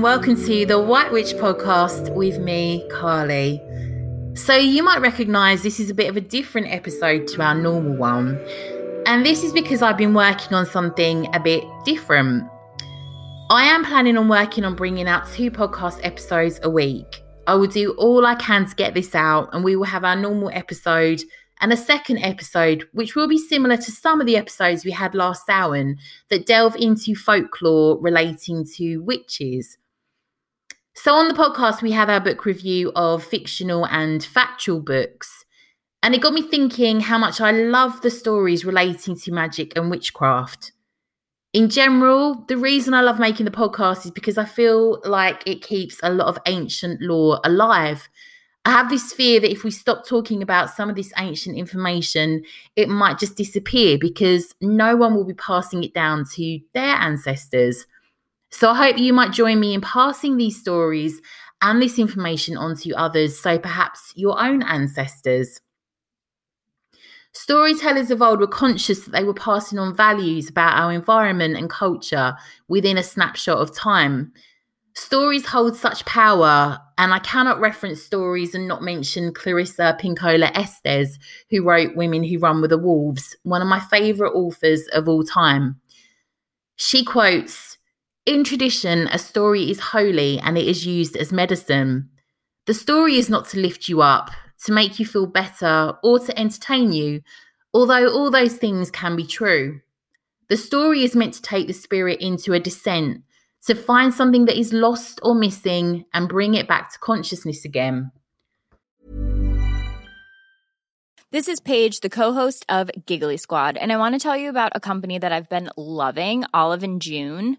And welcome to the White Witch podcast with me, Carly. So, you might recognize this is a bit of a different episode to our normal one. And this is because I've been working on something a bit different. I am planning on working on bringing out two podcast episodes a week. I will do all I can to get this out, and we will have our normal episode and a second episode, which will be similar to some of the episodes we had last Samhain that delve into folklore relating to witches. So, on the podcast, we have our book review of fictional and factual books. And it got me thinking how much I love the stories relating to magic and witchcraft. In general, the reason I love making the podcast is because I feel like it keeps a lot of ancient lore alive I have this fear that if we stop talking about some of this ancient information, it might just disappear because no one will be passing it down to their ancestors. So I hope you might join me in passing these stories and this information on to others, so perhaps your own ancestors. Storytellers of old were conscious that they were passing on values about our environment and culture within a snapshot of time. Stories hold such power, and I cannot reference stories and not mention Clarissa Pinkola Estes, who wrote Women Who Run with the Wolves, one of my favorite authors of all time. She quotes In tradition, a story is holy and it is used as medicine. The story is not to lift you up, to make you feel better, or to entertain you, although all those things can be true. The story is meant to take the spirit into a descent to find something that is lost or missing and bring it back to consciousness again. This is Paige, the co-host of Giggly Squad, and I want to tell you about a company that I've been loving, Olive and June.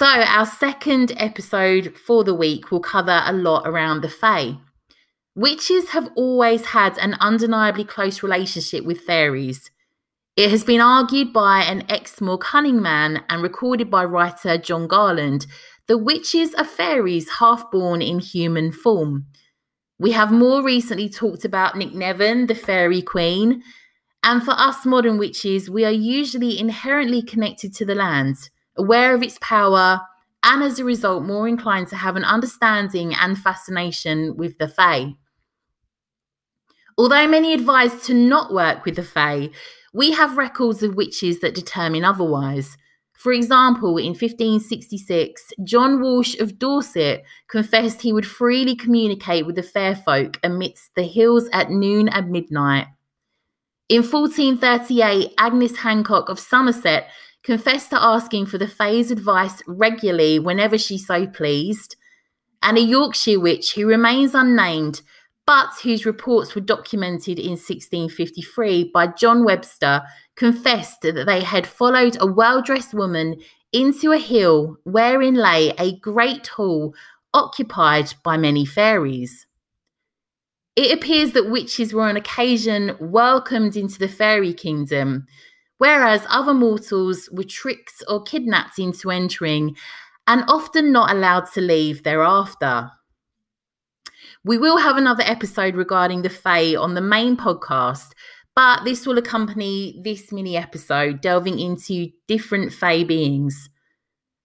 So, our second episode for the week will cover a lot around the Fae. Witches have always had an undeniably close relationship with fairies. It has been argued by an Exmoor cunning man and recorded by writer John Garland that witches are fairies half born in human form. We have more recently talked about Nicnevin, the fairy queen. And for us modern witches, we are usually inherently connected to the land, aware of its power, and as a result, more inclined to have an understanding and fascination with the Fae. Although many advise to not work with the Fae, we have records of witches that determine otherwise. For example, in 1566, John Walsh of Dorset confessed he would freely communicate with the fair folk amidst the hills at noon and midnight. In 1438, Agnes Hancock of Somerset confessed to asking for the Fae's advice regularly whenever she so pleased. And a Yorkshire witch who remains unnamed but whose reports were documented in 1653 by John Webster, confessed that they had followed a well dressed woman into a hill wherein lay a great hall occupied by many fairies. It appears that witches were on occasion welcomed into the fairy kingdom, whereas other mortals were tricked or kidnapped into entering and often not allowed to leave thereafter. We will have another episode regarding the Fae on the main podcast, but this will accompany this mini episode delving into different Fae beings.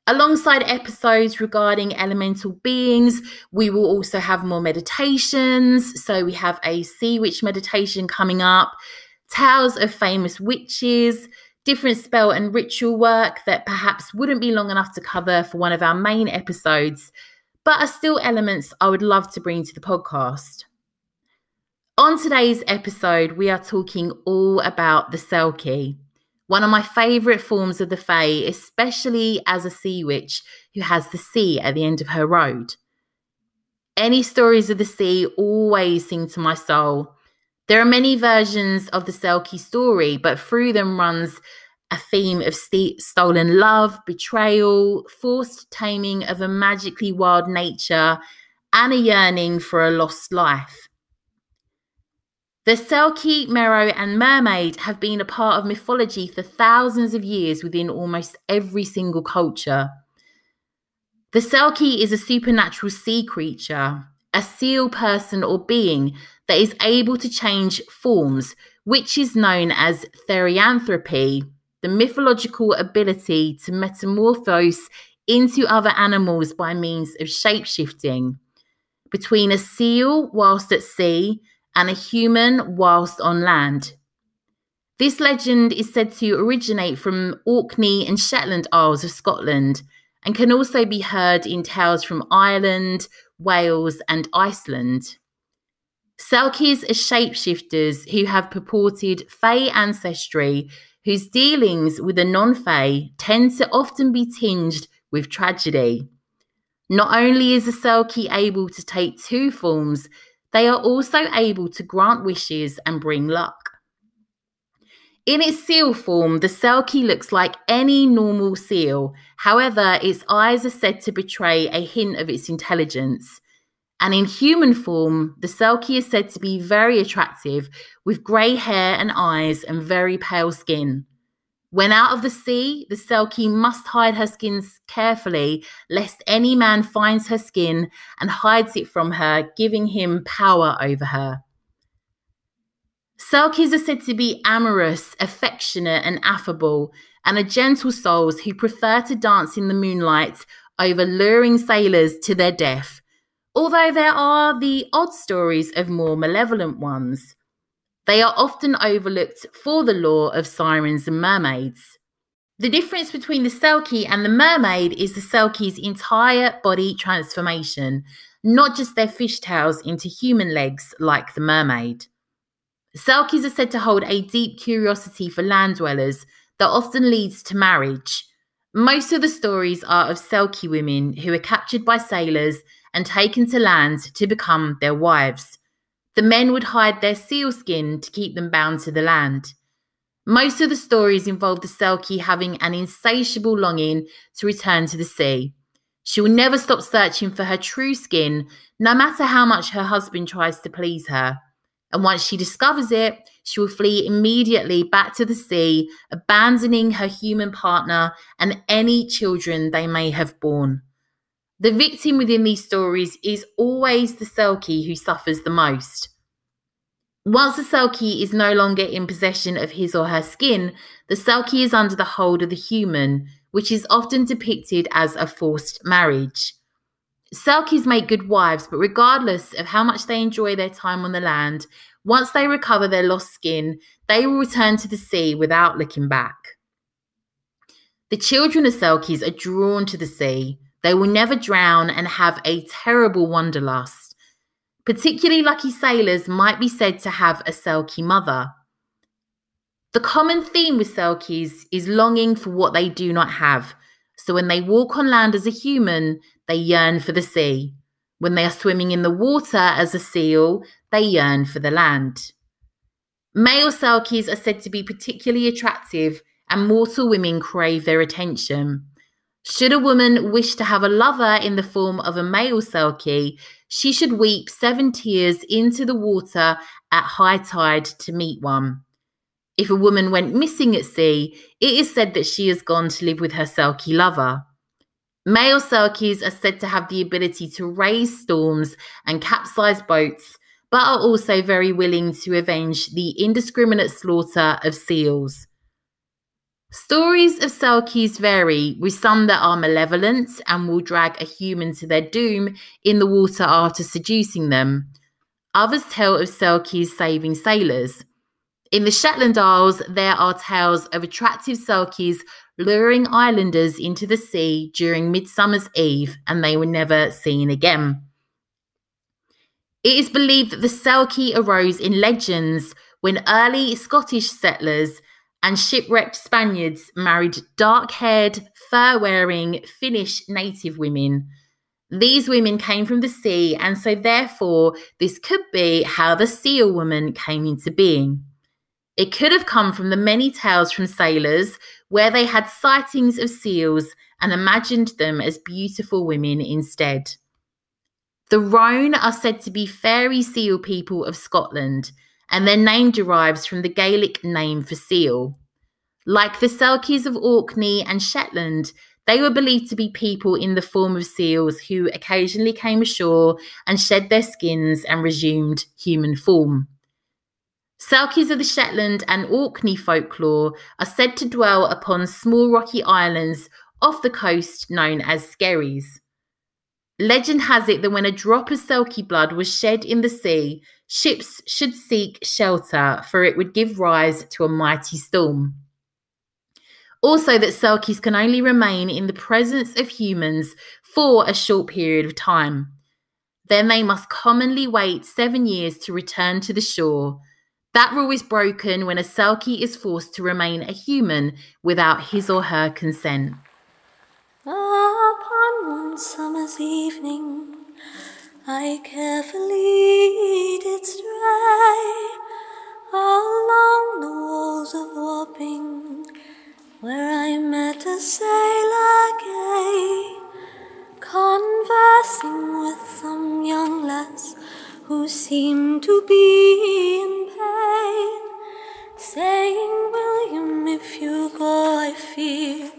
Alongside episodes regarding elemental beings, we will also have more meditations. So we have a sea witch meditation coming up, tales of famous witches, different spell and ritual work that perhaps wouldn't be long enough to cover for one of our main episodes but are still elements I would love to bring to the podcast. On today's episode, we are talking all about the Selkie, one of my favourite forms of the Fae, especially as a sea witch who has the sea at the end of her road. Any stories of the sea always sing to my soul. There are many versions of the Selkie story, but through them runs a theme of st- stolen love, betrayal, forced taming of a magically wild nature, and a yearning for a lost life. The Selkie, Merrow, and Mermaid have been a part of mythology for thousands of years within almost every single culture. The Selkie is a supernatural sea creature, a seal person or being that is able to change forms, which is known as therianthropy the mythological ability to metamorphose into other animals by means of shapeshifting between a seal whilst at sea and a human whilst on land. This legend is said to originate from Orkney and Shetland Isles of Scotland and can also be heard in tales from Ireland, Wales, and Iceland. Selkies are shapeshifters who have purported Fey ancestry whose dealings with the non Fae tend to often be tinged with tragedy. Not only is a Selkie able to take two forms, they are also able to grant wishes and bring luck. In its seal form, the Selkie looks like any normal seal. However, its eyes are said to betray a hint of its intelligence. And in human form, the Selkie is said to be very attractive, with grey hair and eyes and very pale skin. When out of the sea, the Selkie must hide her skin carefully, lest any man finds her skin and hides it from her, giving him power over her. Selkies are said to be amorous, affectionate, and affable, and are gentle souls who prefer to dance in the moonlight over luring sailors to their death although there are the odd stories of more malevolent ones. They are often overlooked for the lore of sirens and mermaids. The difference between the Selkie and the mermaid is the Selkie's entire body transformation, not just their fishtails into human legs like the mermaid. Selkies are said to hold a deep curiosity for land dwellers that often leads to marriage. Most of the stories are of Selkie women who are captured by sailors and taken to lands to become their wives. The men would hide their seal skin to keep them bound to the land. Most of the stories involve the Selkie having an insatiable longing to return to the sea. She will never stop searching for her true skin, no matter how much her husband tries to please her. And once she discovers it, she will flee immediately back to the sea, abandoning her human partner and any children they may have borne. The victim within these stories is always the Selkie who suffers the most. Once the Selkie is no longer in possession of his or her skin, the Selkie is under the hold of the human, which is often depicted as a forced marriage. Selkies make good wives, but regardless of how much they enjoy their time on the land, once they recover their lost skin, they will return to the sea without looking back. The children of Selkies are drawn to the sea. They will never drown and have a terrible wanderlust. Particularly lucky sailors might be said to have a Selkie mother. The common theme with Selkies is longing for what they do not have. So when they walk on land as a human, they yearn for the sea. When they are swimming in the water as a seal, they yearn for the land. Male Selkies are said to be particularly attractive, and mortal women crave their attention. Should a woman wish to have a lover in the form of a male Selkie, she should weep seven tears into the water at high tide to meet one. If a woman went missing at sea, it is said that she has gone to live with her Selkie lover. Male Selkies are said to have the ability to raise storms and capsize boats, but are also very willing to avenge the indiscriminate slaughter of seals. Stories of Selkies vary, with some that are malevolent and will drag a human to their doom in the water after seducing them. Others tell of Selkies saving sailors. In the Shetland Isles, there are tales of attractive Selkies luring islanders into the sea during Midsummer's Eve, and they were never seen again. It is believed that the Selkie arose in legends when early Scottish settlers and shipwrecked Spaniards married dark haired, fur wearing Finnish native women. These women came from the sea, and so therefore, this could be how the seal woman came into being. It could have come from the many tales from sailors where they had sightings of seals and imagined them as beautiful women instead. The Roan are said to be fairy seal people of Scotland, and their name derives from the Gaelic name for seal. Like the Selkies of Orkney and Shetland, they were believed to be people in the form of seals who occasionally came ashore and shed their skins and resumed human form. Selkies of the Shetland and Orkney folklore are said to dwell upon small rocky islands off the coast known as skerries. Legend has it that when a drop of Selkie blood was shed in the sea, ships should seek shelter, for it would give rise to a mighty storm. Also, that Selkies can only remain in the presence of humans for a short period of time. Then they must commonly wait seven years to return to the shore. That rule is broken when a Selkie is forced to remain a human without his or her consent. Upon one summer's evening, I carefully did stray along the walls of Wapping, where I met a sailor gay, conversing with some young lass who seemed to be in pain, saying, William, if you go, I fear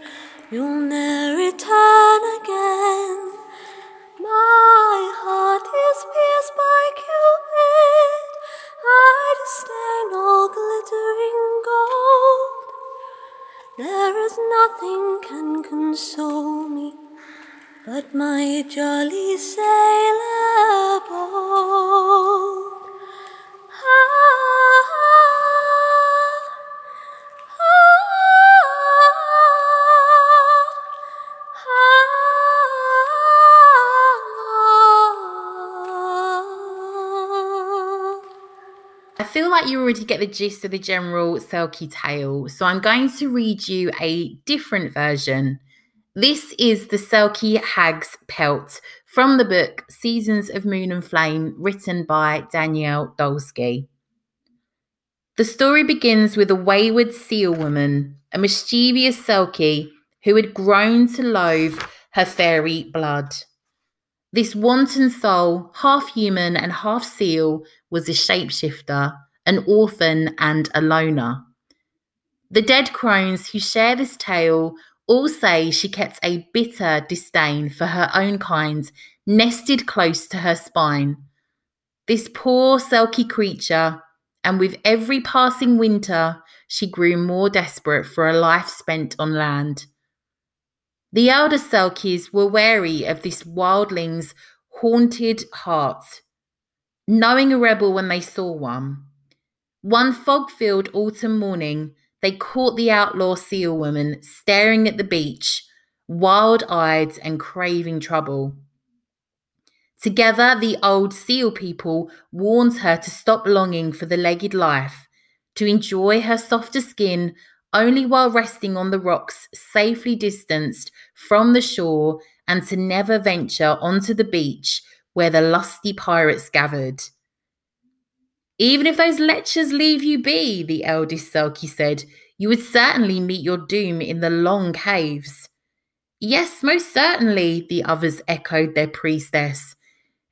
you'll never return again. My heart is pierced by Cupid, I disdain all glittering gold. There is nothing can console me but my jolly sailor bold. Feel like you already get the gist of the general Selkie tale, so I'm going to read you a different version. This is the Selkie Hag's Pelt from the book Seasons of Moon and Flame, written by Danielle Dulsky. The story begins with a wayward seal woman, a mischievous Selkie who had grown to loathe her fairy blood. This wanton soul, half human and half seal, was a shapeshifter, an orphan, and a loner. The dead crones who share this tale all say she kept a bitter disdain for her own kind nested close to her spine. This poor selkie creature, and with every passing winter, she grew more desperate for a life spent on land. The elder Selkies were wary of this wildling's haunted heart, knowing a rebel when they saw one. One fog filled autumn morning, they caught the outlaw seal woman staring at the beach, wild eyed and craving trouble. Together, the old seal people warned her to stop longing for the legged life, to enjoy her softer skin only while resting on the rocks safely distanced from the shore, and to never venture onto the beach where the lusty pirates gathered. Even if those lechers leave you be, the eldest Selkie said, you would certainly meet your doom in the long caves. Yes, most certainly, the others echoed their priestess.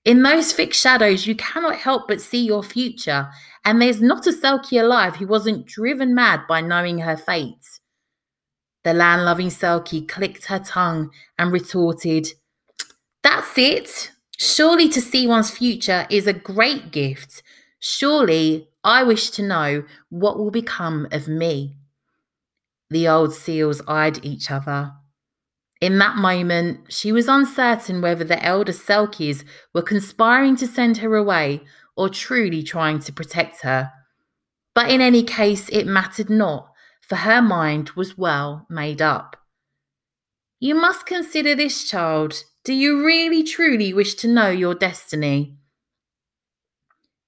In those thick shadows, you cannot help but see your future, and there's not a Selkie alive who wasn't driven mad by knowing her fate. The land loving Selkie clicked her tongue and retorted, That's it. Surely to see one's future is a great gift. Surely I wish to know what will become of me. The old seals eyed each other. In that moment, she was uncertain whether the elder Selkies were conspiring to send her away or truly trying to protect her. But in any case, it mattered not, for her mind was well made up. You must consider this, child. Do you really truly wish to know your destiny?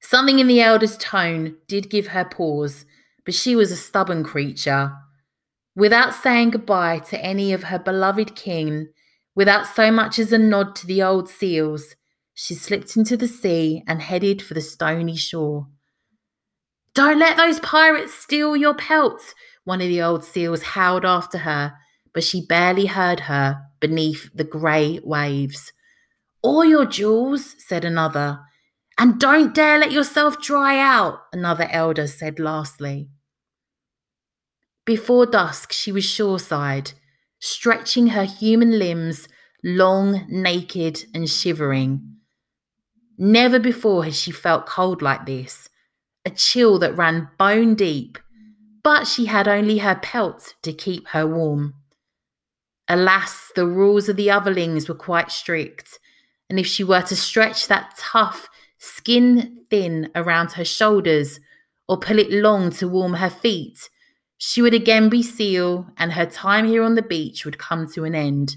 Something in the elder's tone did give her pause, but she was a stubborn creature. Without saying goodbye to any of her beloved kin, without so much as a nod to the old seals, she slipped into the sea and headed for the stony shore. Don't let those pirates steal your pelts, one of the old seals howled after her, but she barely heard her beneath the grey waves. Or your jewels, said another. And don't dare let yourself dry out, another elder said lastly. Before dusk, she was shoreside, stretching her human limbs, long, naked, and shivering. Never before had she felt cold like this, a chill that ran bone deep, but she had only her pelt to keep her warm. Alas, the rules of the otherlings were quite strict, and if she were to stretch that tough, skin thin around her shoulders or pull it long to warm her feet, she would again be seal, and her time here on the beach would come to an end.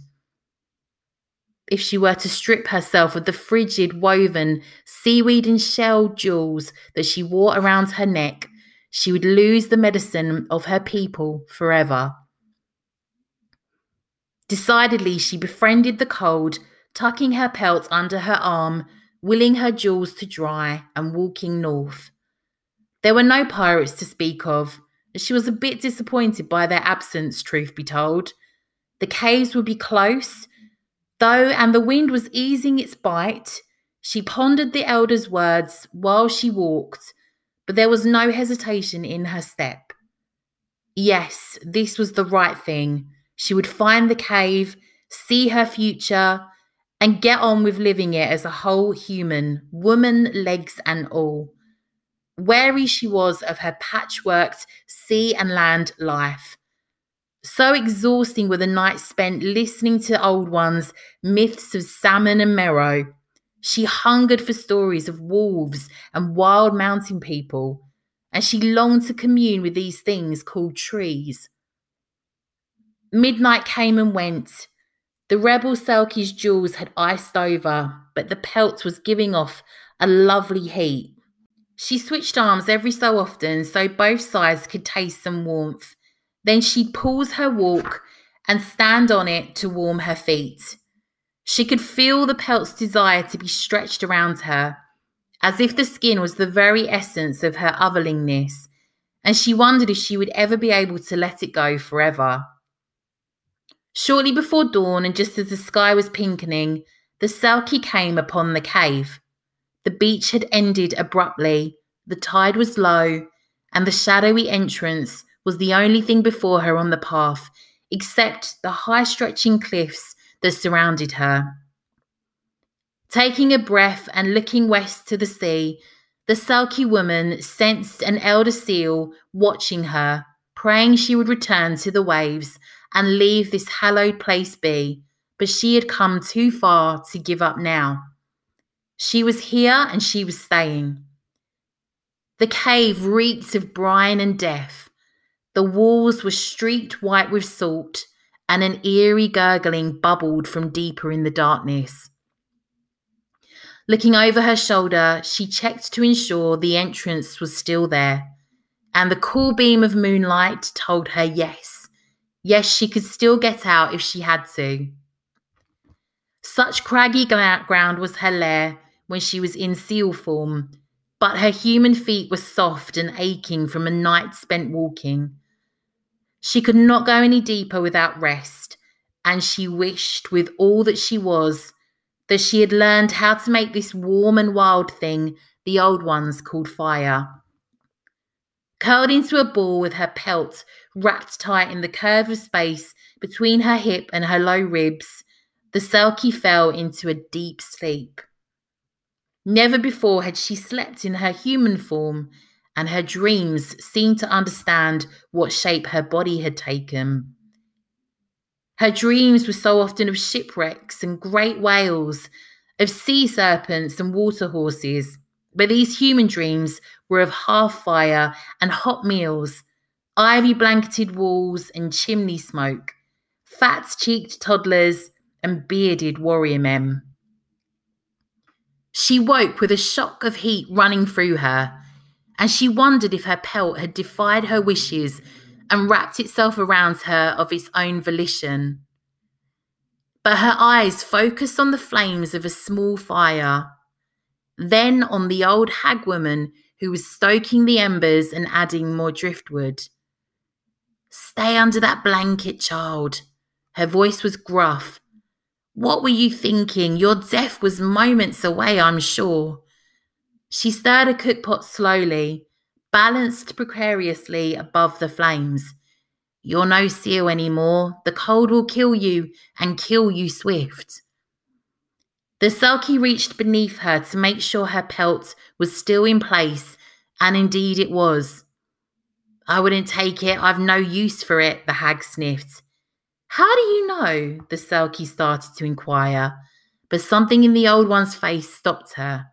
If she were to strip herself of the frigid, woven, seaweed and shell jewels that she wore around her neck, she would lose the medicine of her people forever. Decidedly, she befriended the cold, tucking her pelt under her arm, willing her jewels to dry, and walking north. There were no pirates to speak of, and she was a bit disappointed by their absence, truth be told. The caves would be close, though, and the wind was easing its bite. She pondered the elder's words while she walked, but there was no hesitation in her step. Yes, this was the right thing. She would find the cave, see her future, and get on with living it as a whole human, woman, legs, and all. Wary she was of her patchworked sea and land life. So exhausting were the nights spent listening to old ones, myths of salmon and merrow. She hungered for stories of wolves and wild mountain people, and she longed to commune with these things called trees. Midnight came and went. The rebel Selkie's jewels had iced over, but the pelt was giving off a lovely heat. She switched arms every so often so both sides could taste some warmth. Then she'd pause her walk and stand on it to warm her feet. She could feel the pelt's desire to be stretched around her, as if the skin was the very essence of her otherlingness, and she wondered if she would ever be able to let it go forever. Shortly before dawn, and just as the sky was pinkening, the Selkie came upon the cave. The beach had ended abruptly, the tide was low, and the shadowy entrance was the only thing before her on the path, except the high stretching cliffs that surrounded her. Taking a breath and looking west to the sea, the Selkie woman sensed an elder seal watching her, praying she would return to the waves and leave this hallowed place be, but she had come too far to give up now. She was here and she was staying. The cave reeked of brine and death. The walls were streaked white with salt, and an eerie gurgling bubbled from deeper in the darkness. Looking over her shoulder, she checked to ensure the entrance was still there, and the cool beam of moonlight told her yes. Yes, she could still get out if she had to. Such craggy ground was her lair when she was in seal form, but her human feet were soft and aching from a night spent walking. She could not go any deeper without rest, and she wished with all that she was that she had learned how to make this warm and wild thing the old ones called fire. Curled into a ball with her pelt wrapped tight in the curve of space between her hip and her low ribs, the Selkie fell into a deep sleep. Never before had she slept in her human form, and her dreams seemed to understand what shape her body had taken. Her dreams were so often of shipwrecks and great whales, of sea serpents and water horses, but these human dreams were of half fire and hot meals, ivy blanketed walls and chimney smoke, fat cheeked toddlers and bearded warrior men. She woke with a shock of heat running through her, and she wondered if her pelt had defied her wishes and wrapped itself around her of its own volition. But her eyes focused on the flames of a small fire, then on the old hag woman who was stoking the embers and adding more driftwood. Stay under that blanket, child. Her voice was gruff. What were you thinking? Your death was moments away, I'm sure. She stirred a cookpot slowly, balanced precariously above the flames. You're no seal anymore. The cold will kill you and kill you swift. The Selkie reached beneath her to make sure her pelt was still in place, and indeed it was. I wouldn't take it. I've no use for it, the hag sniffed. How do you know? The Selkie started to inquire, but something in the old one's face stopped her.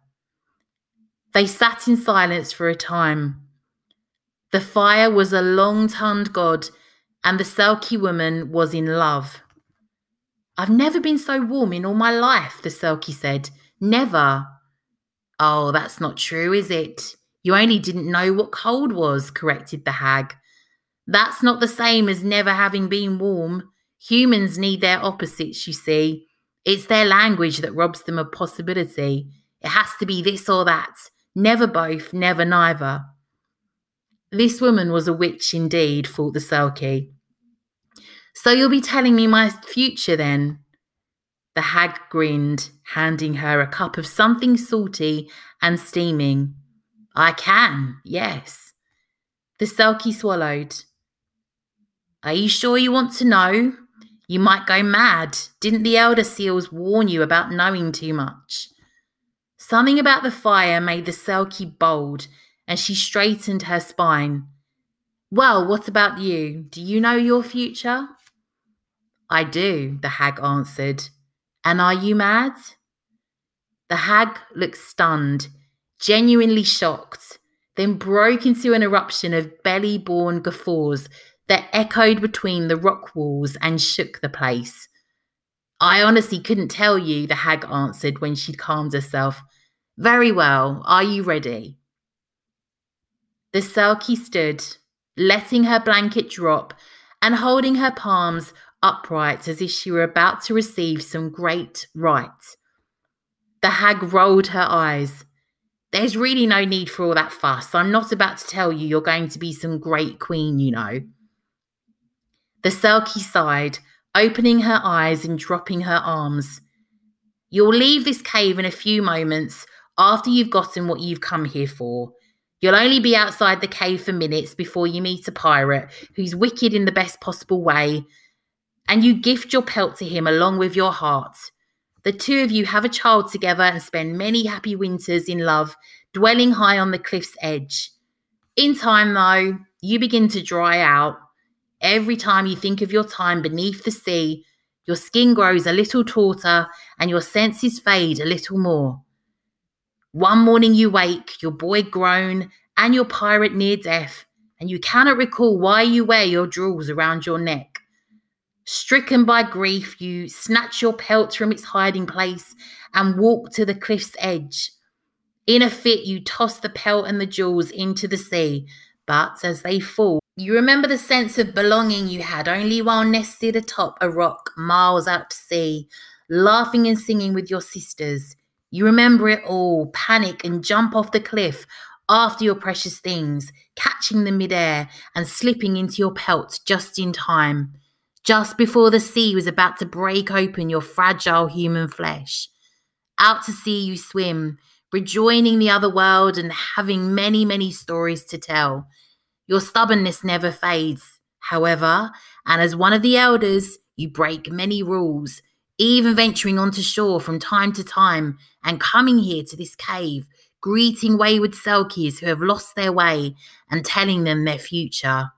They sat in silence for a time. The fire was a long tongued god, and the Selkie woman was in love. I've never been so warm in all my life, the Selkie said. Never. Oh, that's not true, is it? You only didn't know what cold was, corrected the hag. That's not the same as never having been warm. Humans need their opposites, you see. It's their language that robs them of possibility. It has to be this or that. Never both, never neither. This woman was a witch indeed, thought the Selkie. So you'll be telling me my future then? The hag grinned, handing her a cup of something salty and steaming. I can, yes. The Selkie swallowed. Are you sure you want to know? You might go mad. Didn't the elder seals warn you about knowing too much? Something about the fire made the Selkie bold, and she straightened her spine. Well, what about you? Do you know your future? I do, the hag answered. And are you mad? The hag looked stunned, genuinely shocked, then broke into an eruption of belly born guffaws that echoed between the rock walls and shook the place. I honestly couldn't tell you, the hag answered when she'd calmed herself. Very well. Are you ready? The Selkie stood, letting her blanket drop and holding her palms upright as if she were about to receive some great rite. The hag rolled her eyes. There's really no need for all that fuss. I'm not about to tell you you're going to be some great queen, you know. The Selkie sighed, opening her eyes and dropping her arms. You'll leave this cave in a few moments after you've gotten what you've come here for. You'll only be outside the cave for minutes before you meet a pirate who's wicked in the best possible way, and you gift your pelt to him along with your heart. The two of you have a child together and spend many happy winters in love, dwelling high on the cliff's edge. In time, though, you begin to dry out. Every time you think of your time beneath the sea, your skin grows a little tauter and your senses fade a little more. One morning you wake, your boy grown, and your pirate near death, and you cannot recall why you wear your jewels around your neck. Stricken by grief, you snatch your pelt from its hiding place and walk to the cliff's edge. In a fit, you toss the pelt and the jewels into the sea, but as they fall, you remember the sense of belonging you had only while nested atop a rock miles out to sea, laughing and singing with your sisters. You remember it all, panic and jump off the cliff after your precious things, catching them midair and slipping into your pelt just in time just before the sea was about to break open your fragile human flesh. Out to sea you swim, rejoining the other world and having many, many stories to tell. Your stubbornness never fades, however, and as one of the elders, you break many rules, even venturing onto shore from time to time and coming here to this cave, greeting wayward Selkies who have lost their way and telling them their future.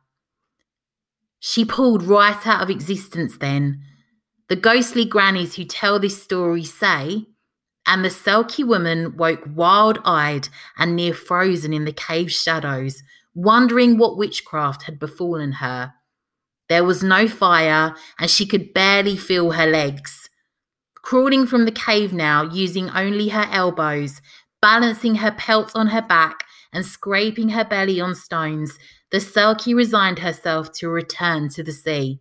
She pulled right out of existence then. The ghostly grannies who tell this story say, and the Selkie woman woke wild eyed and near frozen in the cave shadows, wondering what witchcraft had befallen her. There was no fire, and she could barely feel her legs. Crawling from the cave now, using only her elbows, balancing her pelt on her back and scraping her belly on stones, the Selkie resigned herself to return to the sea.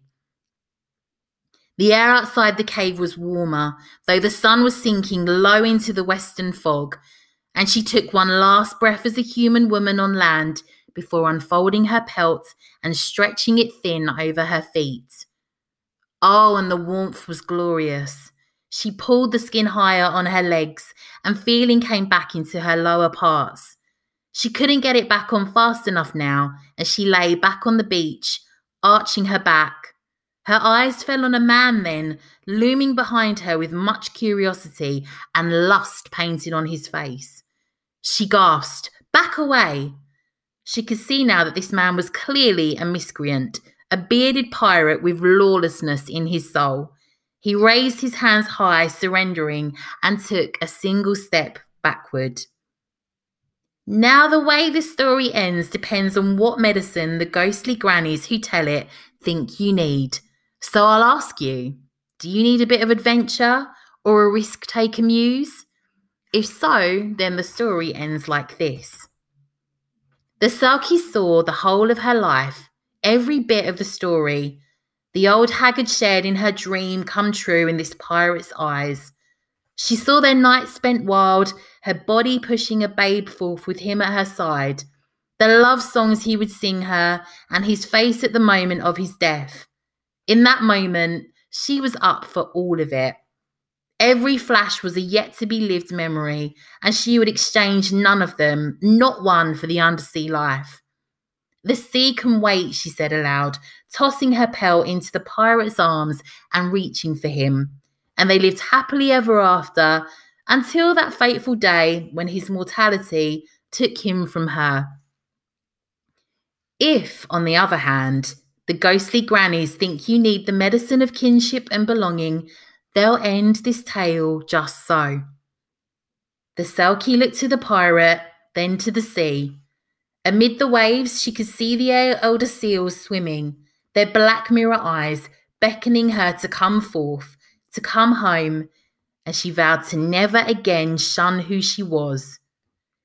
The air outside the cave was warmer, though the sun was sinking low into the western fog, and she took one last breath as a human woman on land before unfolding her pelt and stretching it thin over her feet. Oh, and the warmth was glorious. She pulled the skin higher on her legs, and feeling came back into her lower parts. She couldn't get it back on fast enough now as she lay back on the beach, arching her back. Her eyes fell on a man then, looming behind her with much curiosity and lust painted on his face. She gasped, Back away! She could see now that this man was clearly a miscreant, a bearded pirate with lawlessness in his soul. He raised his hands high, surrendering, and took a single step backward. Now, the way this story ends depends on what medicine the ghostly grannies who tell it think you need. So I'll ask you do you need a bit of adventure or a risk taker muse? If so, then the story ends like this The Selkie saw the whole of her life, every bit of the story, the old haggard shared in her dream come true in this pirate's eyes. She saw their nights spent wild, her body pushing a babe forth with him at her side, the love songs he would sing her, and his face at the moment of his death. In that moment, she was up for all of it. Every flash was a yet to be lived memory, and she would exchange none of them, not one for the undersea life. The sea can wait, she said aloud, tossing her pelt into the pirate's arms and reaching for him and they lived happily ever after until that fateful day when his mortality took him from her. If, on the other hand, the ghostly grannies think you need the medicine of kinship and belonging, they'll end this tale just so. The Selkie looked to the pirate, then to the sea. Amid the waves, she could see the elder seals swimming, their black mirror eyes beckoning her to come forth to come home, and she vowed to never again shun who she was,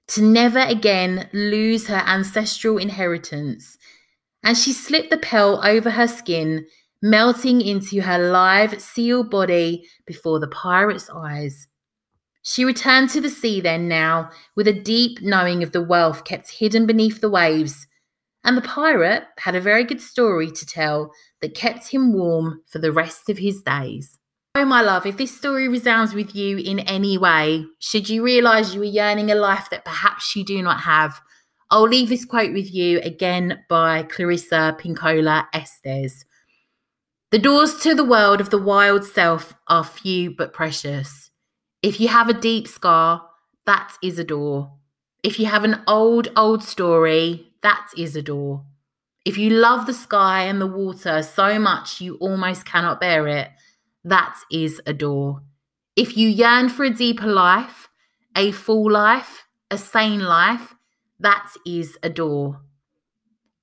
to never again lose her ancestral inheritance. And she slipped the pelt over her skin, melting into her live seal body before the pirate's eyes. She returned to the sea then now, with a deep knowing of the wealth kept hidden beneath the waves. And the pirate had a very good story to tell that kept him warm for the rest of his days. Oh, my love, if this story resounds with you in any way, should you realise you are yearning a life that perhaps you do not have, I'll leave this quote with you again by Clarissa Pinkola Estes. The doors to the world of the wild self are few but precious. If you have a deep scar, that is a door. If you have an old, old story, that is a door. If you love the sky and the water so much you almost cannot bear it, that is a door. If you yearn for a deeper life, a full life, a sane life, that is a door.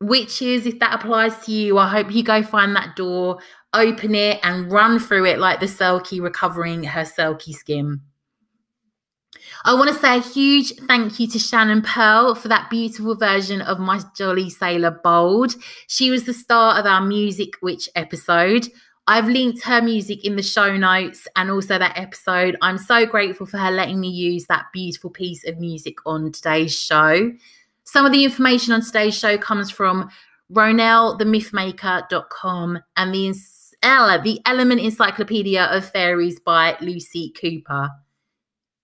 Witches, if that applies to you, I hope you go find that door, open it, and run through it like the Selkie recovering her Selkie skin. I want to say a huge thank you to Shannon Pearl for that beautiful version of My Jolly Sailor Bold. She was the star of our Music Witch episode. I've linked her music in the show notes and also that episode. I'm so grateful for her letting me use that beautiful piece of music on today's show. Some of the information on today's show comes from ronelthemythmaker.com and the, Ella, uh, the Element Encyclopedia of Fairies by Lucy Cooper.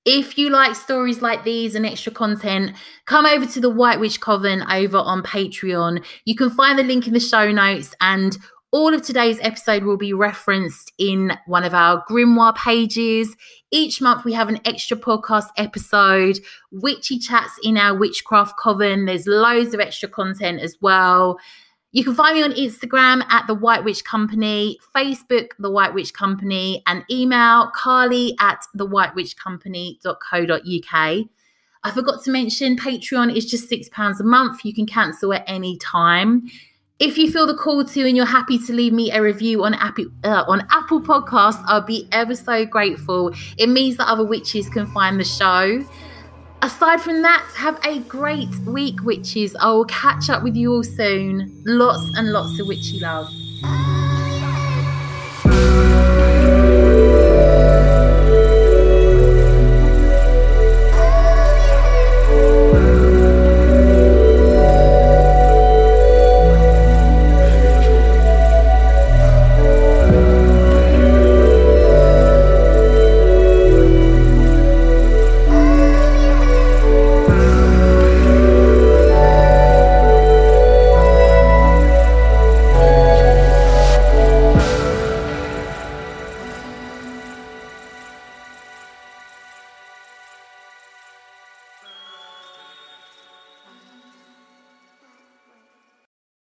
If you like stories like these and extra content, come over to the White Witch Coven over on Patreon. You can find the link in the show notes and all of today's episode will be referenced in one of our grimoire pages. Each month, we have an extra podcast episode, witchy chats in our witchcraft coven. There's loads of extra content as well. You can find me on Instagram at The White Witch Company, Facebook, The White Witch Company, and email carly at thewhitewitchcompany.co.uk. I forgot to mention Patreon is just £6 a month. You can cancel at any time. If you feel the call to and you're happy to leave me a review on Apple uh, on Apple Podcasts, I'll be ever so grateful. It means that other witches can find the show. Aside from that, have a great week, witches. I will catch up with you all soon. Lots and lots of witchy love.